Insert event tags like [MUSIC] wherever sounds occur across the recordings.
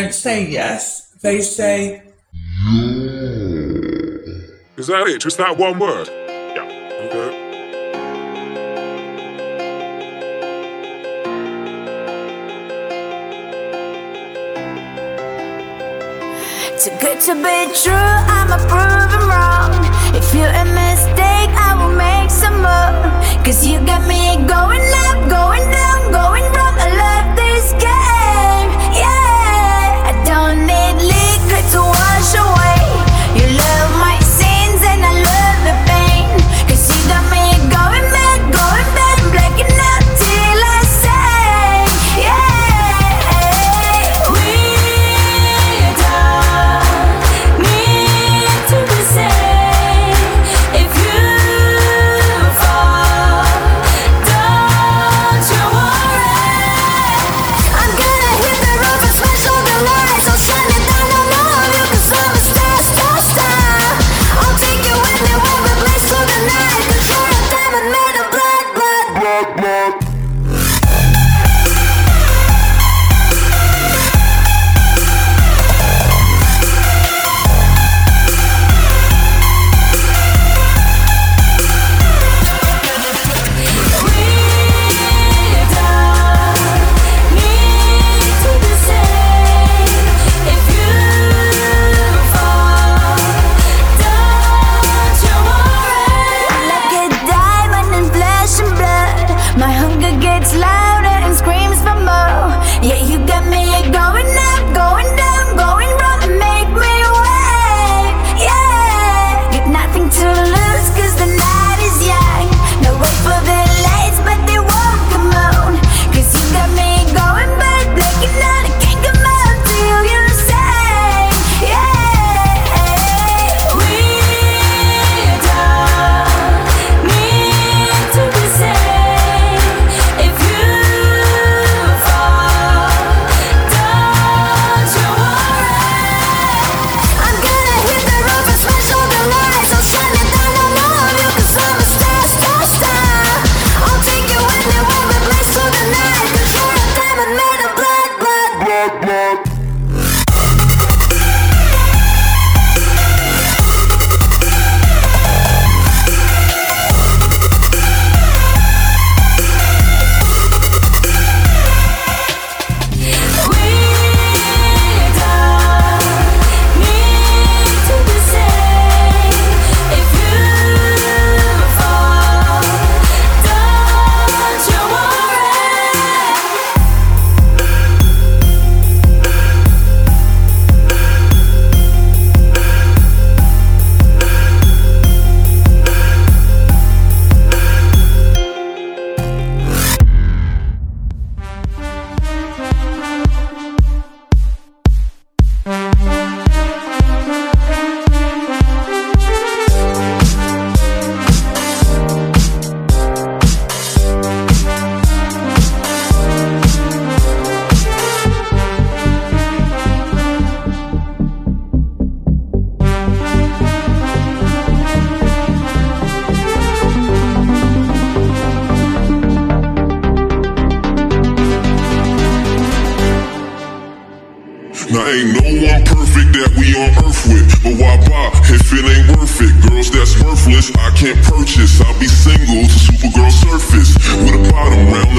don't say yes, they say Is that it? Just that one word? Yeah. Okay. Too good to be true, I'ma prove him wrong. If you're a mistake, I will make some more. Cause you got me going up, going down, going wrong. It ain't worth it, girls that's worthless, I can't purchase. I'll be single to Supergirl surface with a bottom round.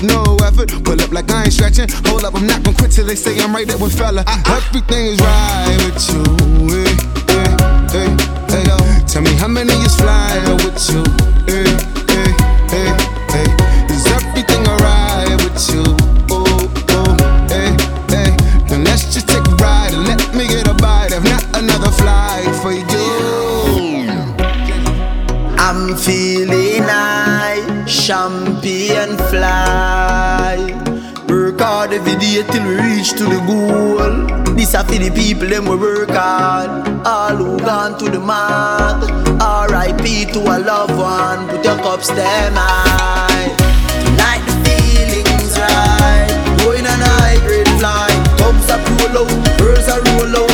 With no effort, pull up like I ain't stretching. Hold up, I'm not gonna quit till they say I'm right there with fella. I, Everything is right with you. Hey, hey, hey, hey. Tell me how many is flying with you. Hey, hey, every day till we reach to the goal. This a for the people them we work hard. All who gone to the mark. R.I.P. to a loved one. Put your cups them high. Tonight the feelings right. Going on a high grade flight. Tubs are roll out, birds are roll out.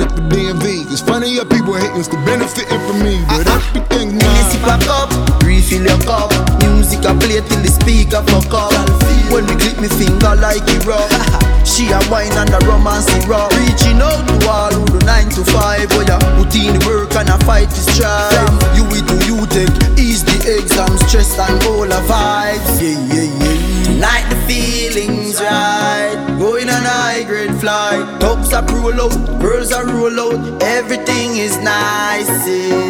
It for DMV. It's funny how people hating, still benefiting from me. But everything This nice. sip a refill your cup. Music I play till the speaker fuck up. When me click me finger like it rock. [LAUGHS] She a wine and a romance rock. Reaching out to all who do nine to five. Oh yeah, put in the work and a fight is strive. You it do you take, ease the exam stress and all the vibes. Yeah yeah yeah. Tonight the feelings right. Going on high grade flight. Tops are roll out, birds are roll out. Everything is nice. eh.